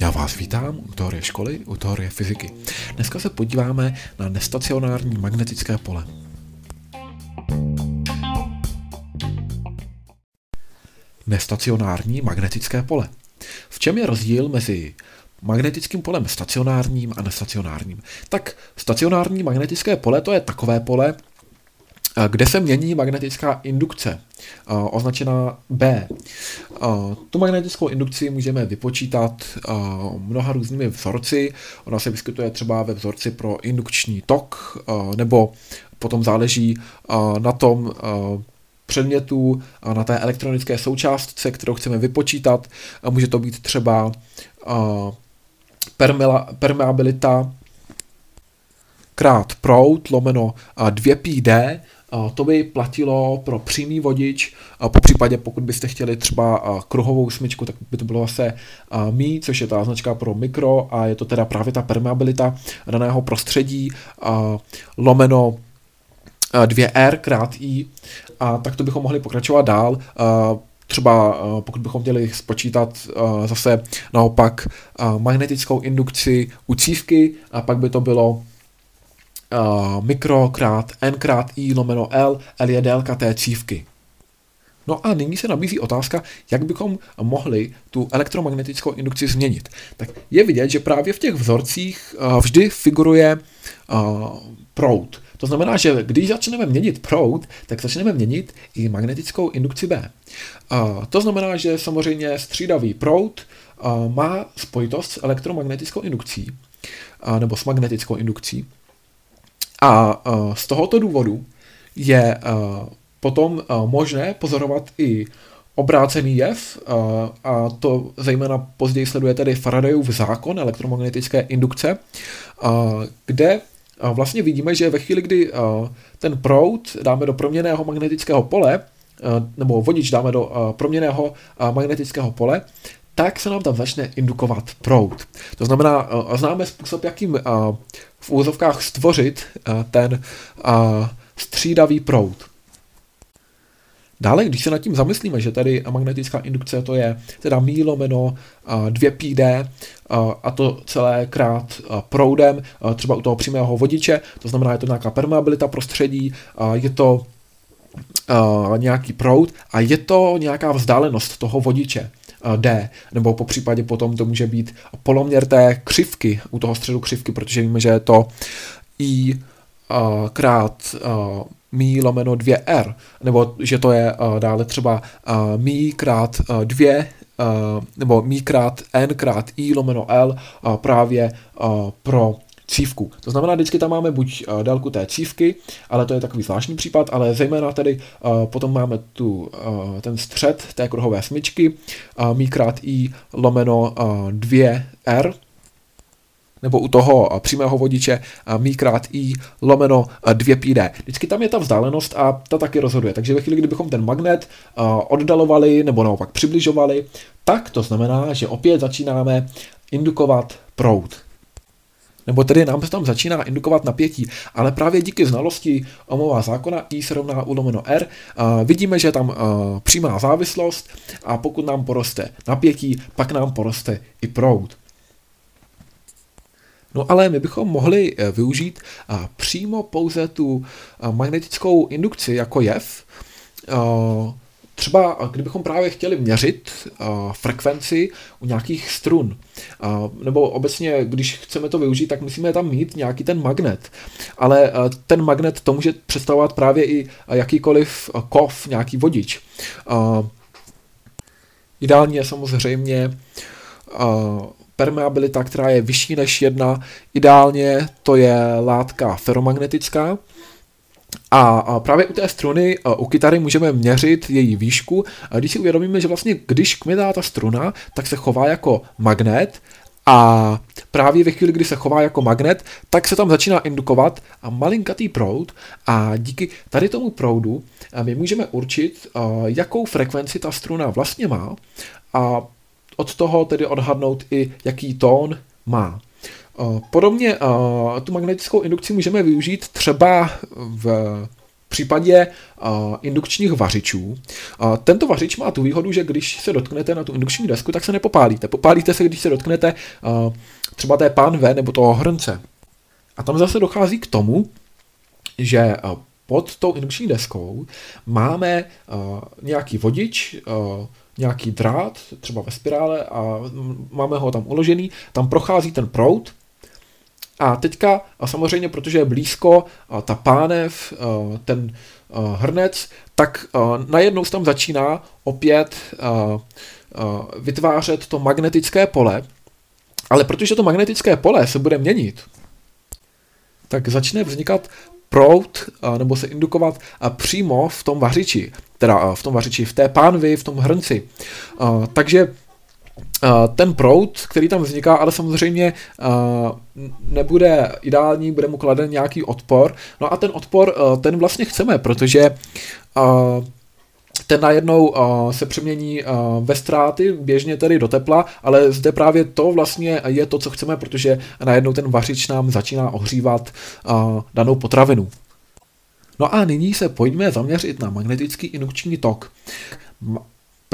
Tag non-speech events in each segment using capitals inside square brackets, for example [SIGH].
Já vás vítám u teorie školy, u teorie fyziky. Dneska se podíváme na nestacionární magnetické pole. Nestacionární magnetické pole. V čem je rozdíl mezi magnetickým polem stacionárním a nestacionárním? Tak stacionární magnetické pole to je takové pole, kde se mění magnetická indukce, označená B. Tu magnetickou indukci můžeme vypočítat mnoha různými vzorci. Ona se vyskytuje třeba ve vzorci pro indukční tok, nebo potom záleží na tom předmětu, na té elektronické součástce, kterou chceme vypočítat. Může to být třeba permeabilita krát prout lomeno 2πd, to by platilo pro přímý vodič, po případě pokud byste chtěli třeba kruhovou smyčku, tak by to bylo zase mí, což je ta značka pro mikro a je to teda právě ta permeabilita daného prostředí, lomeno 2R krát I. A tak to bychom mohli pokračovat dál. Třeba pokud bychom chtěli spočítat zase naopak magnetickou indukci u cívky, a pak by to bylo uh, mikro krát n krát i lomeno L, L je délka té cívky. No a nyní se nabízí otázka, jak bychom mohli tu elektromagnetickou indukci změnit. Tak je vidět, že právě v těch vzorcích uh, vždy figuruje uh, proud. To znamená, že když začneme měnit proud, tak začneme měnit i magnetickou indukci B. To znamená, že samozřejmě střídavý proud má spojitost s elektromagnetickou indukcí, nebo s magnetickou indukcí. A uh, z tohoto důvodu je uh, potom uh, možné pozorovat i obrácený jev, a to zejména později sleduje tedy Faradayův zákon elektromagnetické indukce, kde vlastně vidíme, že ve chvíli, kdy ten proud dáme do proměného magnetického pole, nebo vodič dáme do proměného magnetického pole, tak se nám tam začne indukovat proud. To znamená, známe způsob, jakým v úzovkách stvořit ten střídavý proud. Dále, když se nad tím zamyslíme, že tady magnetická indukce to je teda mí lomeno 2πd a to celé krát proudem, třeba u toho přímého vodiče, to znamená, je to nějaká permeabilita prostředí, je to nějaký proud a je to nějaká vzdálenost toho vodiče. D, nebo po případě potom to může být poloměr té křivky, u toho středu křivky, protože víme, že je to I krát mí lomeno 2R, nebo že to je dále třeba mí krát 2 nebo mí krát n krát i lomeno l právě pro cívku. To znamená, vždycky tam máme buď uh, délku té cívky, ale to je takový zvláštní případ, ale zejména tady uh, potom máme tu, uh, ten střed té kruhové smyčky, mí krát i lomeno uh, 2r, nebo u toho přímého vodiče mí krát i lomeno 2πd. Vždycky tam je ta vzdálenost a ta taky rozhoduje. Takže ve chvíli, kdybychom ten magnet oddalovali nebo naopak přibližovali, tak to znamená, že opět začínáme indukovat proud nebo tedy nám se tam začíná indukovat napětí, ale právě díky znalosti Ohmova zákona I se rovná U lomeno R vidíme, že je tam uh, přímá závislost a pokud nám poroste napětí, pak nám poroste i proud. No ale my bychom mohli uh, využít uh, přímo pouze tu magnetickou indukci jako jev, Třeba kdybychom právě chtěli měřit frekvenci u nějakých strun, nebo obecně, když chceme to využít, tak musíme tam mít nějaký ten magnet. Ale ten magnet to může představovat právě i jakýkoliv kov, nějaký vodič. Ideálně je samozřejmě permeabilita, která je vyšší než jedna. Ideálně to je látka feromagnetická, a právě u té struny, u kytary můžeme měřit její výšku, když si uvědomíme, že vlastně když kmitá ta struna, tak se chová jako magnet. A právě ve chvíli, kdy se chová jako magnet, tak se tam začíná indukovat a malinkatý proud. A díky tady tomu proudu my můžeme určit, jakou frekvenci ta struna vlastně má. A od toho tedy odhadnout i jaký tón má. Podobně tu magnetickou indukci můžeme využít třeba v případě uh, indukčních vařičů, tento vařič má tu výhodu, že když se dotknete na tu indukční desku, tak se nepopálíte. Popálíte se, když se dotknete třeba té pánve nebo toho hrnce. A tam zase dochází k tomu, že pod tou indukční deskou máme nějaký vodič, nějaký drát, třeba ve spirále a máme ho tam uložený, tam prochází ten proud a teďka, a samozřejmě, protože je blízko ta pánev, ten hrnec, tak najednou se tam začíná opět vytvářet to magnetické pole, ale protože to magnetické pole se bude měnit, tak začne vznikat prout, nebo se indukovat přímo v tom vařiči, teda v tom vařiči, v té pánvi, v tom hrnci. Takže ten prout, který tam vzniká, ale samozřejmě nebude ideální, bude mu kladen nějaký odpor. No a ten odpor, ten vlastně chceme, protože ten najednou se přemění ve ztráty, běžně tedy do tepla, ale zde právě to vlastně je to, co chceme, protože najednou ten vařič nám začíná ohřívat danou potravinu. No a nyní se pojďme zaměřit na magnetický indukční tok.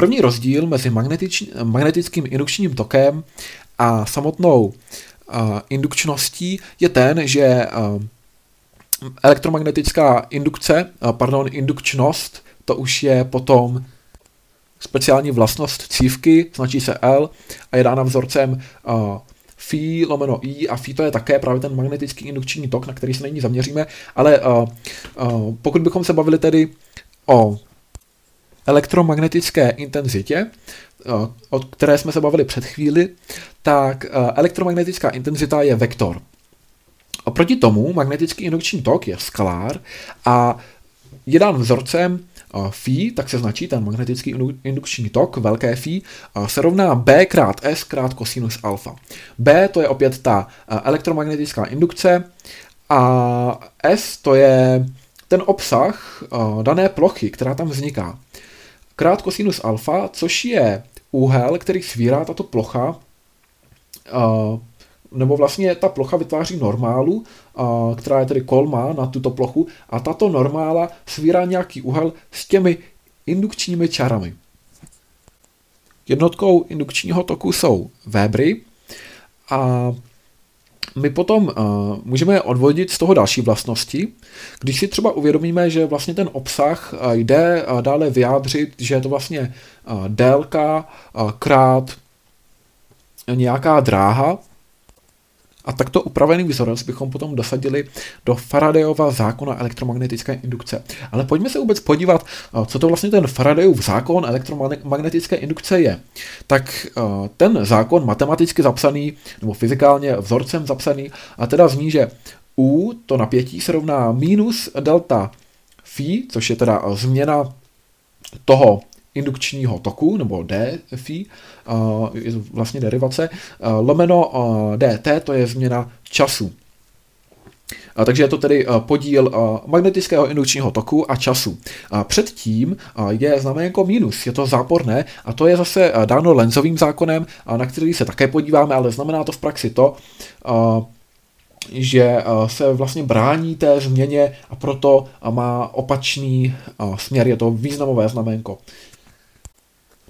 První rozdíl mezi magnetickým indukčním tokem a samotnou indukčností je ten, že elektromagnetická indukce, pardon, indukčnost, to už je potom speciální vlastnost cívky, značí se L a je dána vzorcem Phi lomeno I a Phi to je také právě ten magnetický indukční tok, na který se nyní zaměříme, ale pokud bychom se bavili tedy o elektromagnetické intenzitě, uh, o které jsme se bavili před chvíli, tak uh, elektromagnetická intenzita je vektor. Oproti tomu magnetický indukční tok je skalár a je dán vzorcem phi, tak se značí ten magnetický indukční tok, velké phi, se rovná B krát S krát kosinus alfa. B to je opět ta elektromagnetická indukce a S to je ten obsah dané plochy, která tam vzniká. Krát kosinus alfa, což je úhel, který svírá tato plocha nebo vlastně ta plocha vytváří normálu, která je tedy kolma na tuto plochu a tato normála svírá nějaký úhel s těmi indukčními čarami. Jednotkou indukčního toku jsou Webry a my potom uh, můžeme odvodit z toho další vlastnosti, když si třeba uvědomíme, že vlastně ten obsah uh, jde uh, dále vyjádřit, že je to vlastně uh, délka uh, krát nějaká dráha, a takto upravený vzorec bychom potom dosadili do Faradayova zákona elektromagnetické indukce. Ale pojďme se vůbec podívat, eh, co to vlastně ten Faradayův zákon elektromagnetické indukce je. Tak eh, ten zákon matematicky zapsaný, nebo fyzikálně vzorcem zapsaný, a teda zní, že U, to napětí, se rovná minus delta phi, což je teda změna toho indukčního toku, nebo D phi, je vlastně derivace, lomeno dt, to je změna času. Takže je to tedy podíl magnetického indukčního toku a času. Předtím je znamenko minus, je to záporné a to je zase dáno lenzovým zákonem, na který se také podíváme, ale znamená to v praxi to, že se vlastně brání té změně a proto má opačný směr, je to významové znamenko.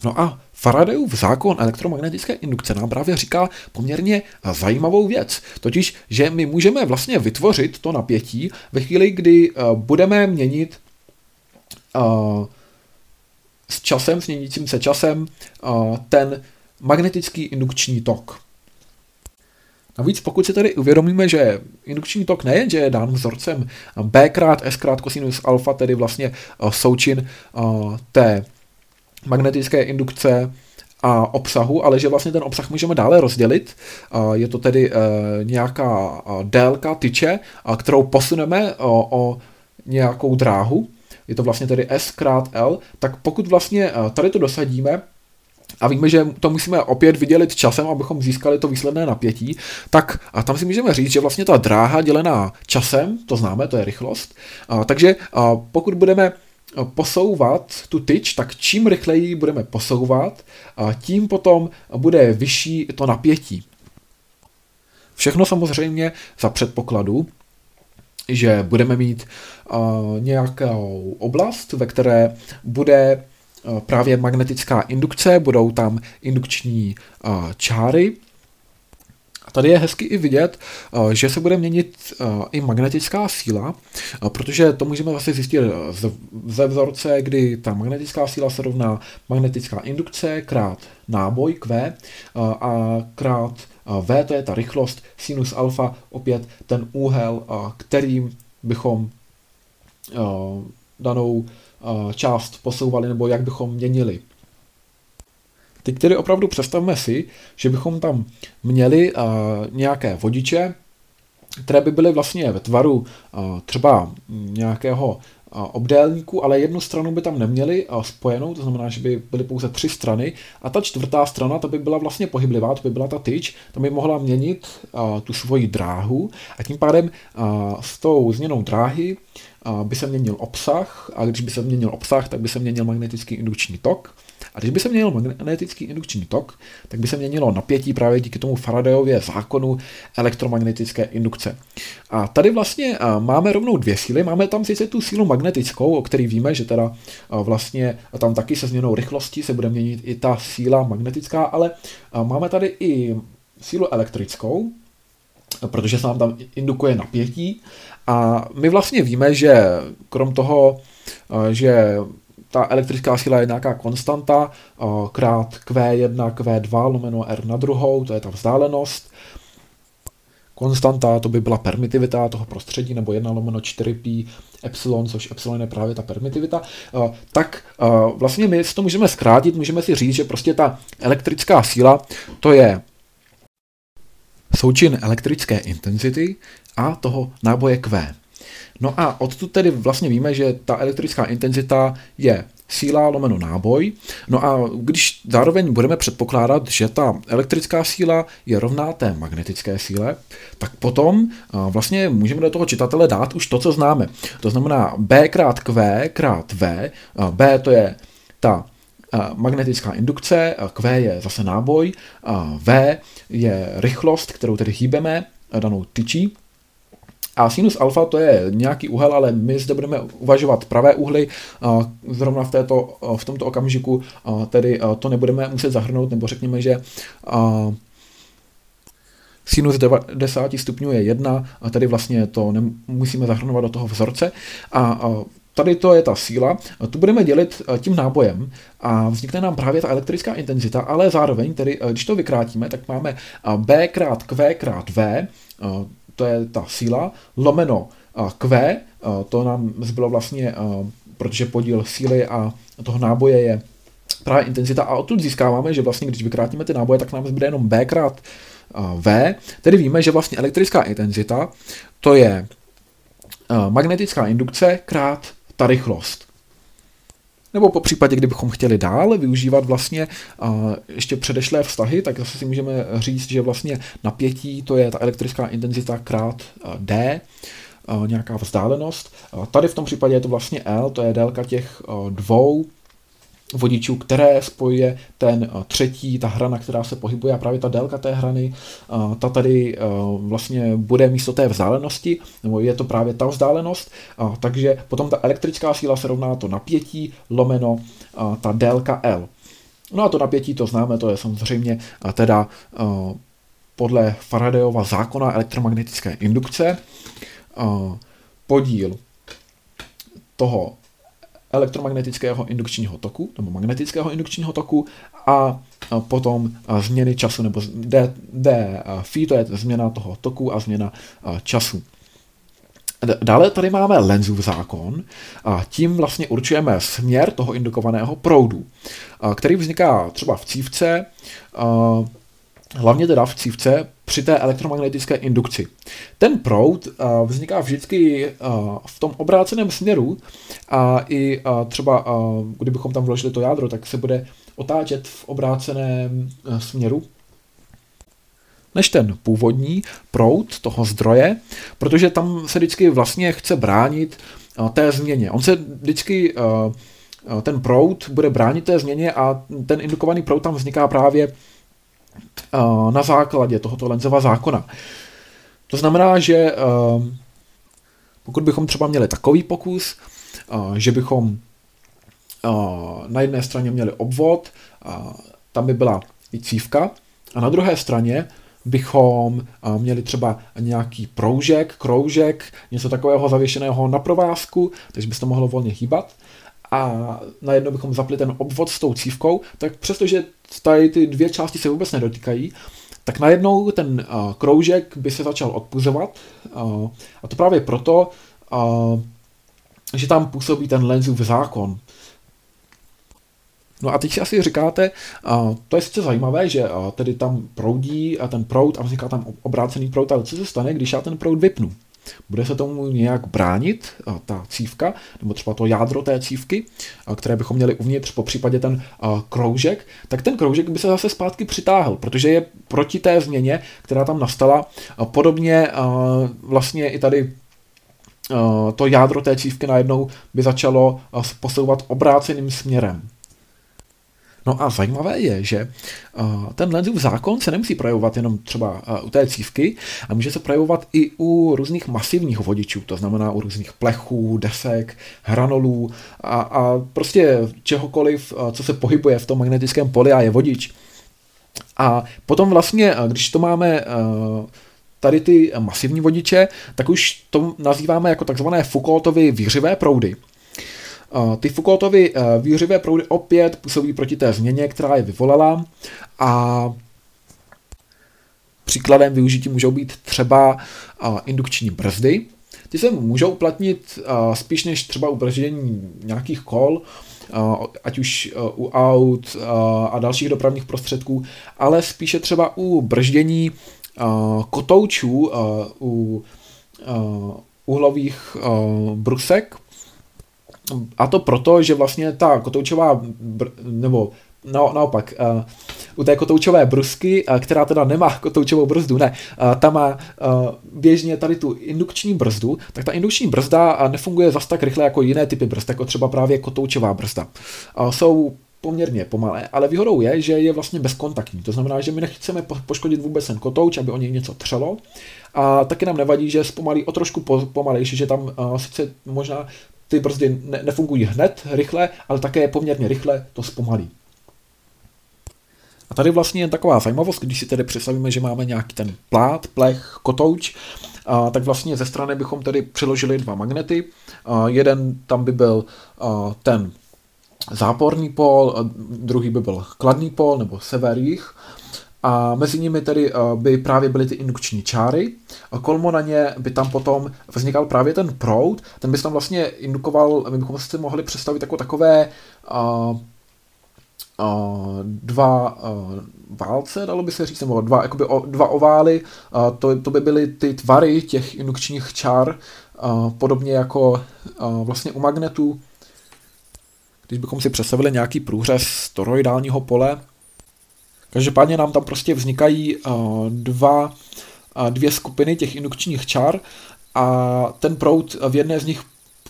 No a Faradayův zákon elektromagnetické indukce nám právě říká poměrně zajímavou věc, totiž, že my můžeme vlastně vytvořit to napětí ve chvíli, kdy uh, budeme měnit uh, s časem, s měnícím se časem, uh, ten magnetický indukční tok. Navíc pokud si tedy uvědomíme, že indukční tok nejen, že je dán vzorcem B krát S krát kosinus alfa, tedy vlastně součin té magnetické indukce a obsahu, ale že vlastně ten obsah můžeme dále rozdělit. Je to tedy e, nějaká délka tyče, kterou posuneme o, o nějakou dráhu. Je to vlastně tedy S krát L. Tak pokud vlastně tady to dosadíme, a víme, že to musíme opět vydělit časem, abychom získali to výsledné napětí, tak a tam si můžeme říct, že vlastně ta dráha dělená časem, to známe, to je rychlost, a, takže a pokud budeme posouvat tu tyč, tak čím rychleji budeme posouvat, tím potom bude vyšší to napětí. Všechno samozřejmě za předpokladu, že budeme mít nějakou oblast, ve které bude právě magnetická indukce, budou tam indukční čáry, tady je hezky i vidět, eh, že se bude měnit eh, i magnetická síla, eh, protože to můžeme vlastně zjistit ze vzorce, kdy ta magnetická síla se rovná magnetická indukce krát náboj Q a krát V, to je ta rychlost, sinus alfa, opět ten úhel, kterým bychom danou část posouvali nebo jak bychom měnili Teď tedy opravdu představme si, že bychom tam měli uh, nějaké vodiče, které by byly vlastně ve tvaru uh, třeba nějakého obdélníku, ale jednu stranu by tam neměli spojenou, to znamená, že by byly pouze tři strany. A ta čtvrtá strana, ta by byla vlastně pohyblivá, to by byla ta tyč, ta by mohla měnit uh, tu svoji dráhu. A tím pádem uh, s tou změnou dráhy uh, by se měnil obsah. A když by se měnil obsah, tak by se měnil magnetický indukční tok a když by se měnil magnetický indukční tok, tak by se měnilo napětí právě díky tomu Faradayově zákonu elektromagnetické indukce. A tady vlastně máme rovnou dvě síly. Máme tam sice tu sílu magnetickou, o který víme, že teda vlastně tam taky se změnou rychlosti se bude měnit i ta síla magnetická, ale máme tady i sílu elektrickou, protože se nám tam indukuje napětí a my vlastně víme, že krom toho, že ta elektrická síla je nějaká konstanta, krát Q1, Q2 lomeno R na druhou, to je ta vzdálenost. Konstanta, to by byla permitivita toho prostředí, nebo 1 lomeno 4pi epsilon, což epsilon je právě ta permitivita, tak vlastně my si to můžeme zkrátit, můžeme si říct, že prostě ta elektrická síla, to je součin elektrické intenzity a toho náboje Q. No a odtud tedy vlastně víme, že ta elektrická intenzita je síla lomeno náboj. No a když zároveň budeme předpokládat, že ta elektrická síla je rovná té magnetické síle, tak potom vlastně můžeme do toho čitatele dát už to, co známe. To znamená B krát Q krát V. B to je ta magnetická indukce, Q je zase náboj, V je rychlost, kterou tedy hýbeme danou tyčí, a sinus alfa to je nějaký úhel, ale my zde budeme uvažovat pravé úhly, zrovna v, této, v tomto okamžiku tedy to nebudeme muset zahrnout, nebo řekněme, že sinus 90 stupňů je 1, a tedy vlastně to nemusíme zahrnovat do toho vzorce. A tady to je ta síla, tu budeme dělit tím nábojem. A vznikne nám právě ta elektrická intenzita, ale zároveň, tedy když to vykrátíme, tak máme B krát Q krát V, to je ta síla, lomeno Q, to nám zbylo vlastně, protože podíl síly a toho náboje je právě intenzita a odtud získáváme, že vlastně když vykrátíme ty náboje, tak nám zbyde jenom B krát V, tedy víme, že vlastně elektrická intenzita to je magnetická indukce krát ta rychlost. Nebo po případě, kdybychom chtěli dál využívat vlastně uh, ještě předešlé vztahy, tak zase si můžeme říct, že vlastně napětí to je ta elektrická intenzita krát uh, D, uh, nějaká vzdálenost. Tady v tom případě je to vlastně L, to je délka těch dvou vodičů, které spojuje ten eh, třetí, ta hrana, která se pohybuje a právě ta délka té hrany, eh, ta tady eh, vlastně bude místo té vzdálenosti, nebo je to právě ta vzdálenost, takže potom ta elektrická síla se rovná to napětí lomeno ta délka L. No a to napětí, to známe, to je samozřejmě teda podle Faradayova zákona elektromagnetické indukce podíl toho elektromagnetického indukčního toku, nebo magnetického indukčního toku a potom změny času, nebo D, D phi, to je změna toho toku a změna času. Dále tady máme Lenzův zákon a tím vlastně určujeme směr toho indukovaného proudu, který vzniká třeba v cívce, hlavně teda v cívce při té elektromagnetické indukci. Ten proud uh, vzniká vždycky uh, v tom obráceném směru a i uh, třeba, kdybychom tam vložili to jádro, tak se bude otáčet v obráceném směru než ten původní proud toho zdroje, protože tam se vždycky vlastně chce bránit té změně. On se vždycky ten proud bude bránit té změně a ten indukovaný proud tam vzniká právě na základě tohoto Lenzova zákona. To znamená, že pokud bychom třeba měli takový pokus, že bychom na jedné straně měli obvod, tam by byla i cívka, a na druhé straně bychom měli třeba nějaký proužek, kroužek, něco takového zavěšeného na provázku, takže by se to mohlo volně hýbat. A najednou bychom zapli ten obvod s tou cívkou, tak přestože tady ty dvě části se vůbec nedotýkají, tak najednou ten uh, kroužek by se začal odpuzovat. Uh, a to právě proto, uh, že tam působí ten Lenzův zákon. No a teď si asi říkáte, uh, to je sice zajímavé, že uh, tedy tam proudí a ten proud a vzniká tam obrácený proud, ale co se stane, když já ten proud vypnu? Bude se tomu nějak bránit uh, ta cívka, nebo třeba to jádro té cívky, uh, které bychom měli uvnitř, po případě ten uh, kroužek, tak ten kroužek by se zase zpátky přitáhl, protože je proti té změně, která tam nastala. Podobně vlastně i tady to jádro té cívky najednou by začalo posouvat obráceným směrem. No a zajímavé je, že ten Lenzův zákon se nemusí projevovat jenom třeba u té cívky, a může se projevovat i u různých masivních vodičů, to znamená u různých plechů, desek, hranolů a, a prostě čehokoliv, co se pohybuje v tom magnetickém poli a je vodič. A potom vlastně, když to máme tady ty masivní vodiče, tak už to nazýváme jako takzvané Foucaultovy výřivé proudy. Ty Foucaultovy eh, výřivé proudy opět působí proti té změně, která je vyvolala a příkladem využití můžou být třeba indukční brzdy. Ty se můžou uplatnit spíš než třeba u brždění nějakých kol, ať už u aut a dalších dopravních prostředků, ale spíše třeba u brždění kotoučů u uhlových brusek, a to proto, že vlastně ta kotoučová, br- nebo no, naopak, uh, u té kotoučové brusky, uh, která teda nemá [LAUGHS] kotoučovou brzdu, ne, uh, ta má uh, běžně tady tu indukční brzdu, tak ta indukční brzda uh, nefunguje zas tak rychle jako jiné typy brzd, jako třeba právě kotoučová brzda. Uh, jsou poměrně pomalé, ale výhodou je, že je vlastně bezkontaktní. To znamená, že my nechceme poškodit vůbec ten kotouč, aby o něj něco třelo. A taky nám nevadí, že zpomalí o trošku pomalejší, že tam uh, sice možná ty brzdy ne, nefungují hned, rychle, ale také poměrně rychle to zpomalí. A tady vlastně je taková zajímavost, když si tedy představíme, že máme nějaký ten plát, plech, kotouč, a, tak vlastně ze strany bychom tedy přiložili dva magnety. A, jeden tam by byl a, ten záporný pól, a druhý by byl kladný pól nebo sever-jih a mezi nimi tedy eh, by právě byly ty indukční čáry. Kolmo na ně by tam potom vznikal právě ten proud, ten by se tam vlastně indukoval, my bychom si mohli představit jako takové uh, uh, dva uh, válce, dalo by se říct, nebo dva, jakoby o, dva ovály, uh, to, to by byly ty tvary těch indukčních čár, uh, podobně jako uh, vlastně u magnetů, když bychom si představili nějaký průřez toroidálního pole, Každopádně nám tam prostě vznikají uh, dva, uh, dvě skupiny těch indukčních čar a ten proud v jedné z nich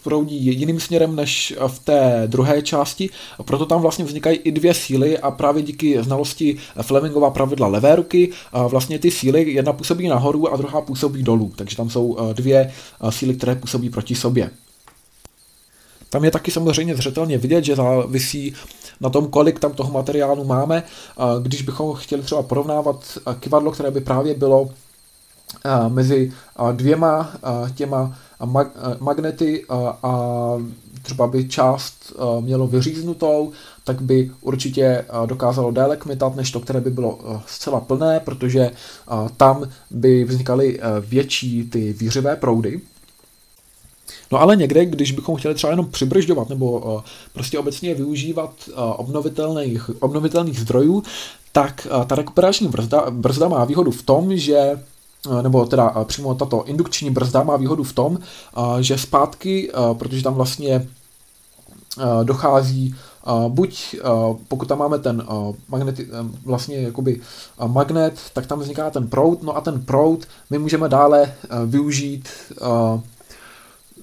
proudí jiným směrem než v té druhé části, proto tam vlastně vznikají i dvě síly a právě díky znalosti Flemingova pravidla levé ruky vlastně ty síly, jedna působí nahoru a druhá působí dolů, takže tam jsou dvě síly, které působí proti sobě. Tam je taky samozřejmě zřetelně vidět, že závisí na tom, kolik tam toho materiálu máme. Když bychom chtěli třeba porovnávat kivadlo, které by právě bylo mezi dvěma těma magnety a třeba by část mělo vyříznutou, tak by určitě dokázalo déle kmitat, než to, které by bylo zcela plné, protože tam by vznikaly větší ty výřivé proudy. No ale někde, když bychom chtěli třeba jenom přibržďovat nebo uh, prostě obecně využívat uh, obnovitelných, obnovitelných zdrojů, tak uh, ta rekuperační brzda, brzda má výhodu v tom, že nebo teda přímo tato indukční brzda má výhodu v tom, že zpátky, protože tam vlastně dochází buď pokud tam máme ten magnet, vlastně jakoby magnet, tak tam vzniká ten proud, no a ten proud my můžeme dále využít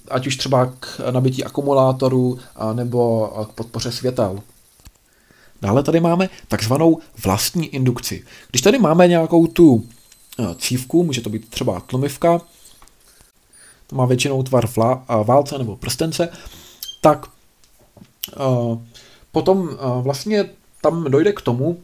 ať už třeba k nabití akumulátoru nebo k podpoře světel. Dále tady máme takzvanou vlastní indukci. Když tady máme nějakou tu cívku, může to být třeba tlumivka, to má většinou tvar válce nebo prstence, tak potom vlastně tam dojde k tomu,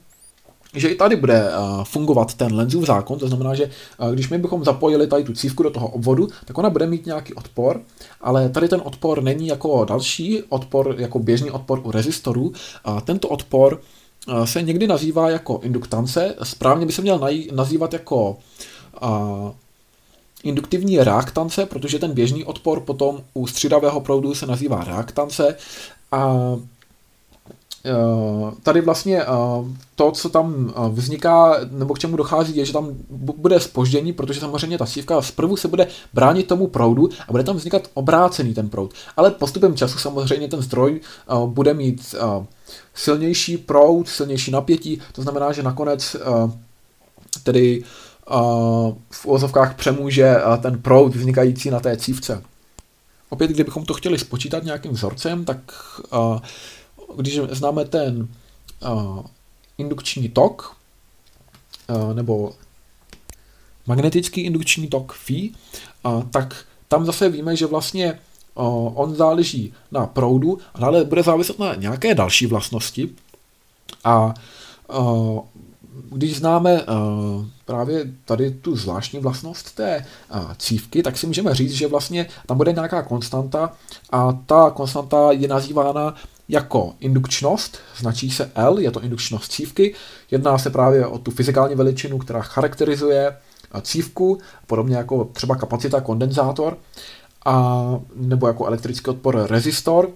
že i tady bude fungovat ten Lenzův zákon, to znamená, že když my bychom zapojili tady tu cívku do toho obvodu, tak ona bude mít nějaký odpor, ale tady ten odpor není jako další odpor, jako běžný odpor u rezistorů. Tento odpor se někdy nazývá jako induktance, správně by se měl nazývat jako induktivní reaktance, protože ten běžný odpor potom u střídavého proudu se nazývá reaktance a Eh, tady vlastně eh, to, co tam eh, vzniká, nebo k čemu dochází, je, že tam bude spoždění, protože samozřejmě ta sívka zprvu se bude bránit tomu proudu a bude tam vznikat obrácený ten proud. Ale postupem času samozřejmě ten zdroj bude mít silnější proud, silnější napětí, to znamená, že nakonec tedy v uvozovkách přemůže ten proud vznikající na té cívce. Opět, kdybychom to chtěli spočítat nějakým vzorcem, tak když známe ten uh, indukční tok, uh, nebo magnetický indukční tok phi, uh, tak tam zase víme, že vlastně uh, on záleží na proudu a dále bude záviset na nějaké další vlastnosti. A uh, když známe uh, právě tady tu zvláštní vlastnost té uh, cívky, tak si můžeme říct, že vlastně tam bude nějaká konstanta a ta konstanta je nazývána jako indukčnost, značí se L, je to indukčnost cívky. Jedná se právě o tu fyzikální veličinu, která charakterizuje eh, cívku, podobně jako třeba kapacita kondenzátor, a, nebo jako elektrický odpor rezistor.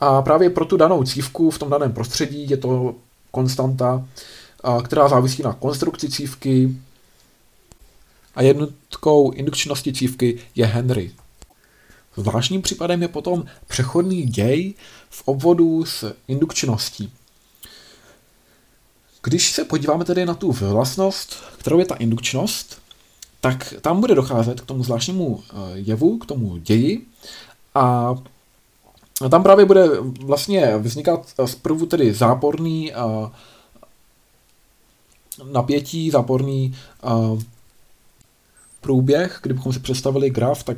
A právě pro tu danou cívku v tom daném prostředí je to konstanta, a, která závisí na konstrukci cívky a jednotkou indukčnosti cívky je Henry. Zvláštním případem je potom přechodný děj v obvodu s indukčností. Když se podíváme tedy na tu vlastnost, kterou je ta indukčnost, tak tam bude docházet k tomu zvláštnímu eh, jevu, k tomu ději a tam právě bude vlastně vznikat zprvu tedy záporný eh, napětí, záporný eh, průběh, kdybychom si představili graf, tak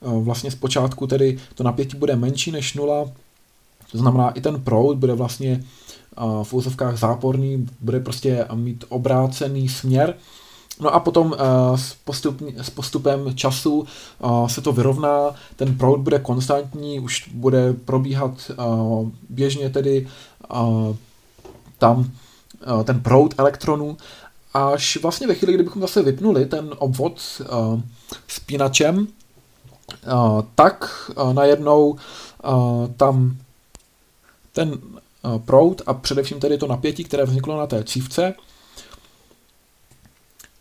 vlastně zpočátku tedy to napětí bude menší než nula, to znamená i ten proud bude vlastně v úzovkách záporný, bude prostě mít obrácený směr, No a potom s, postup, s postupem času se to vyrovná, ten proud bude konstantní, už bude probíhat běžně tedy tam ten proud elektronů, až vlastně ve chvíli, kdybychom zase vypnuli ten obvod spínačem, tak najednou tam ten proud a především tedy to napětí, které vzniklo na té cívce,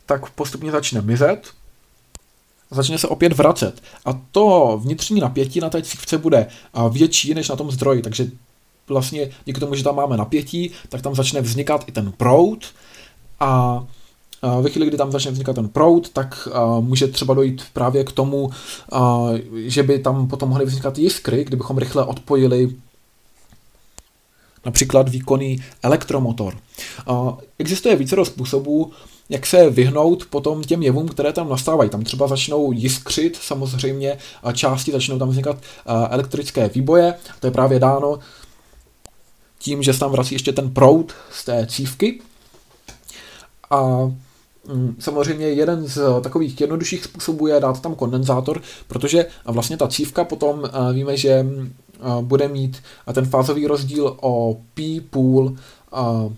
tak postupně začne mizet, začne se opět vracet. A to vnitřní napětí na té cívce bude větší než na tom zdroji, takže vlastně díky tomu, že tam máme napětí, tak tam začne vznikat i ten proud a ve chvíli, kdy tam začne vznikat ten proud, tak může třeba dojít právě k tomu, že by tam potom mohly vznikat jiskry, kdybychom rychle odpojili například výkonný elektromotor. Existuje více způsobů, jak se vyhnout potom těm jevům, které tam nastávají. Tam třeba začnou jiskřit, samozřejmě části začnou tam vznikat elektrické výboje. To je právě dáno tím, že se tam vrací ještě ten proud z té cívky. A samozřejmě jeden z takových jednodušších způsobů je dát tam kondenzátor, protože vlastně ta cívka potom eh, víme, že mm, eh, bude mít ten fázový rozdíl o pi půl eh,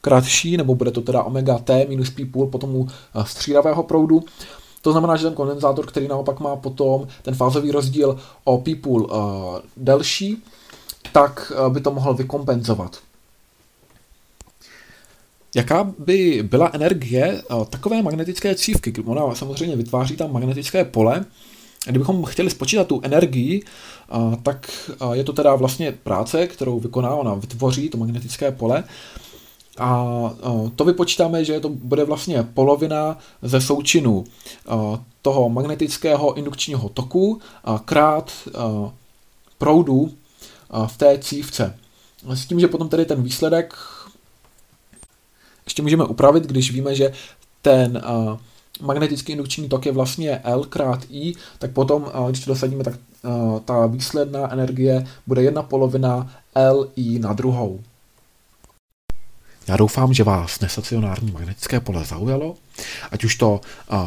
kratší, nebo bude to teda omega t minus pi půl potom u střídavého proudu. To znamená, že ten kondenzátor, který naopak má potom ten fázový rozdíl o pi půl delší, tak by to mohl vykompenzovat. Jaká by byla energie eh, takové magnetické cívky? Ona samozřejmě vytváří tam magnetické pole. Kdybychom chtěli spočítat tu energii, eh, tak eh, je to teda vlastně práce, kterou vykoná, ona vytvoří to magnetické pole. A to vypočítáme, že to bude vlastně polovina ze součinu toho magnetického indukčního toku krát proudu v té cívce. S tím, že potom tedy ten výsledek ještě můžeme upravit, když víme, že ten uh, magnetický indukční tok je vlastně L krát I, tak potom, když to dosadíme, tak ta výsledná energie bude jedna polovina L I na druhou. Já doufám, že vás nestacionární magnetické pole zaujalo, ať už to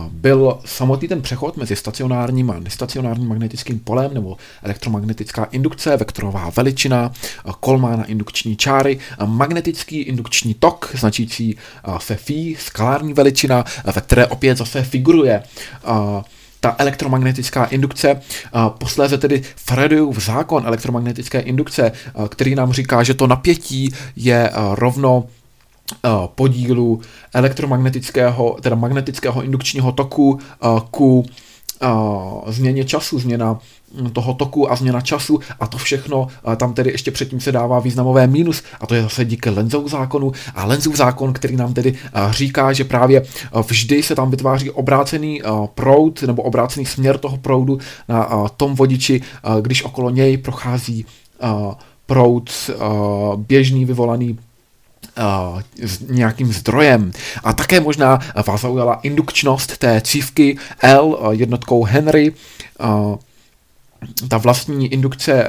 byl samotný ten přechod mezi stacionárním a nestacionárním magnetickým polem nebo elektromagnetická indukce, vektorová veličina, uh, kolmána indukční čáry, magnetický indukční tok, značící se phi, skalární veličina, ve které opět zase figuruje ta elektromagnetická indukce, posléze tedy Faradayův zákon elektromagnetické indukce, který nám říká, že to napětí je rovno podílu elektromagnetického, teda magnetického indukčního toku ku změně času, změna hm, toho toku a změna času. A to všechno, tam tedy ještě předtím se dává významové mínus. A to je zase díky Lenzův zákonu. A Lenzův zákon, který nám tedy říká, že právě vždy se tam vytváří obrácený proud nebo obrácený směr toho proudu na tom vodiči, když okolo něj prochází proud běžný vyvolaný nějakým zdrojem. A také možná vás zaujala indukčnost té cívky L jednotkou Henry. Ta vlastní indukce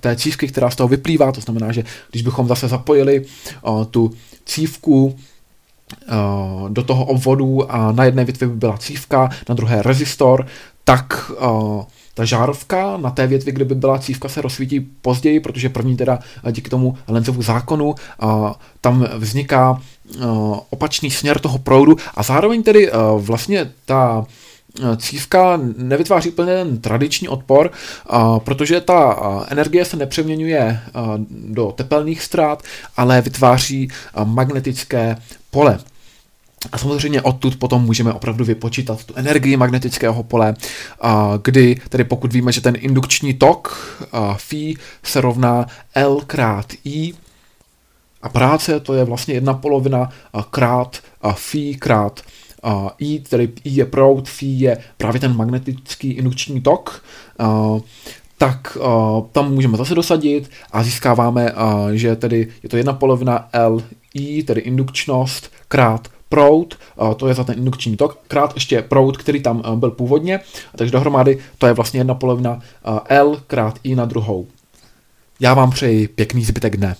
té cívky, která z toho vyplývá, to znamená, že když bychom zase zapojili tu cívku do toho obvodu a na jedné větvi by byla cívka, na druhé rezistor, tak ta žárovka na té větvi, kde by byla cívka, se rozsvítí později, protože první teda díky tomu Lenzovu zákonu a tam vzniká opačný směr toho proudu a zároveň tedy vlastně ta cívka nevytváří úplně ten tradiční odpor, protože ta energie se nepřeměňuje do tepelných ztrát, ale vytváří magnetické pole. A samozřejmě odtud potom můžeme opravdu vypočítat tu energii magnetického pole, kdy tedy pokud víme, že ten indukční tok phi se rovná L krát I, a práce to je vlastně jedna polovina krát phi krát I, tedy I je proud, phi je právě ten magnetický indukční tok, tak tam můžeme zase dosadit a získáváme, že tedy je to jedna polovina L I, tedy indukčnost, krát proud, to je za ten indukční tok, krát ještě proud, který tam byl původně, takže dohromady to je vlastně jedna polovina L krát I na druhou. Já vám přeji pěkný zbytek dne.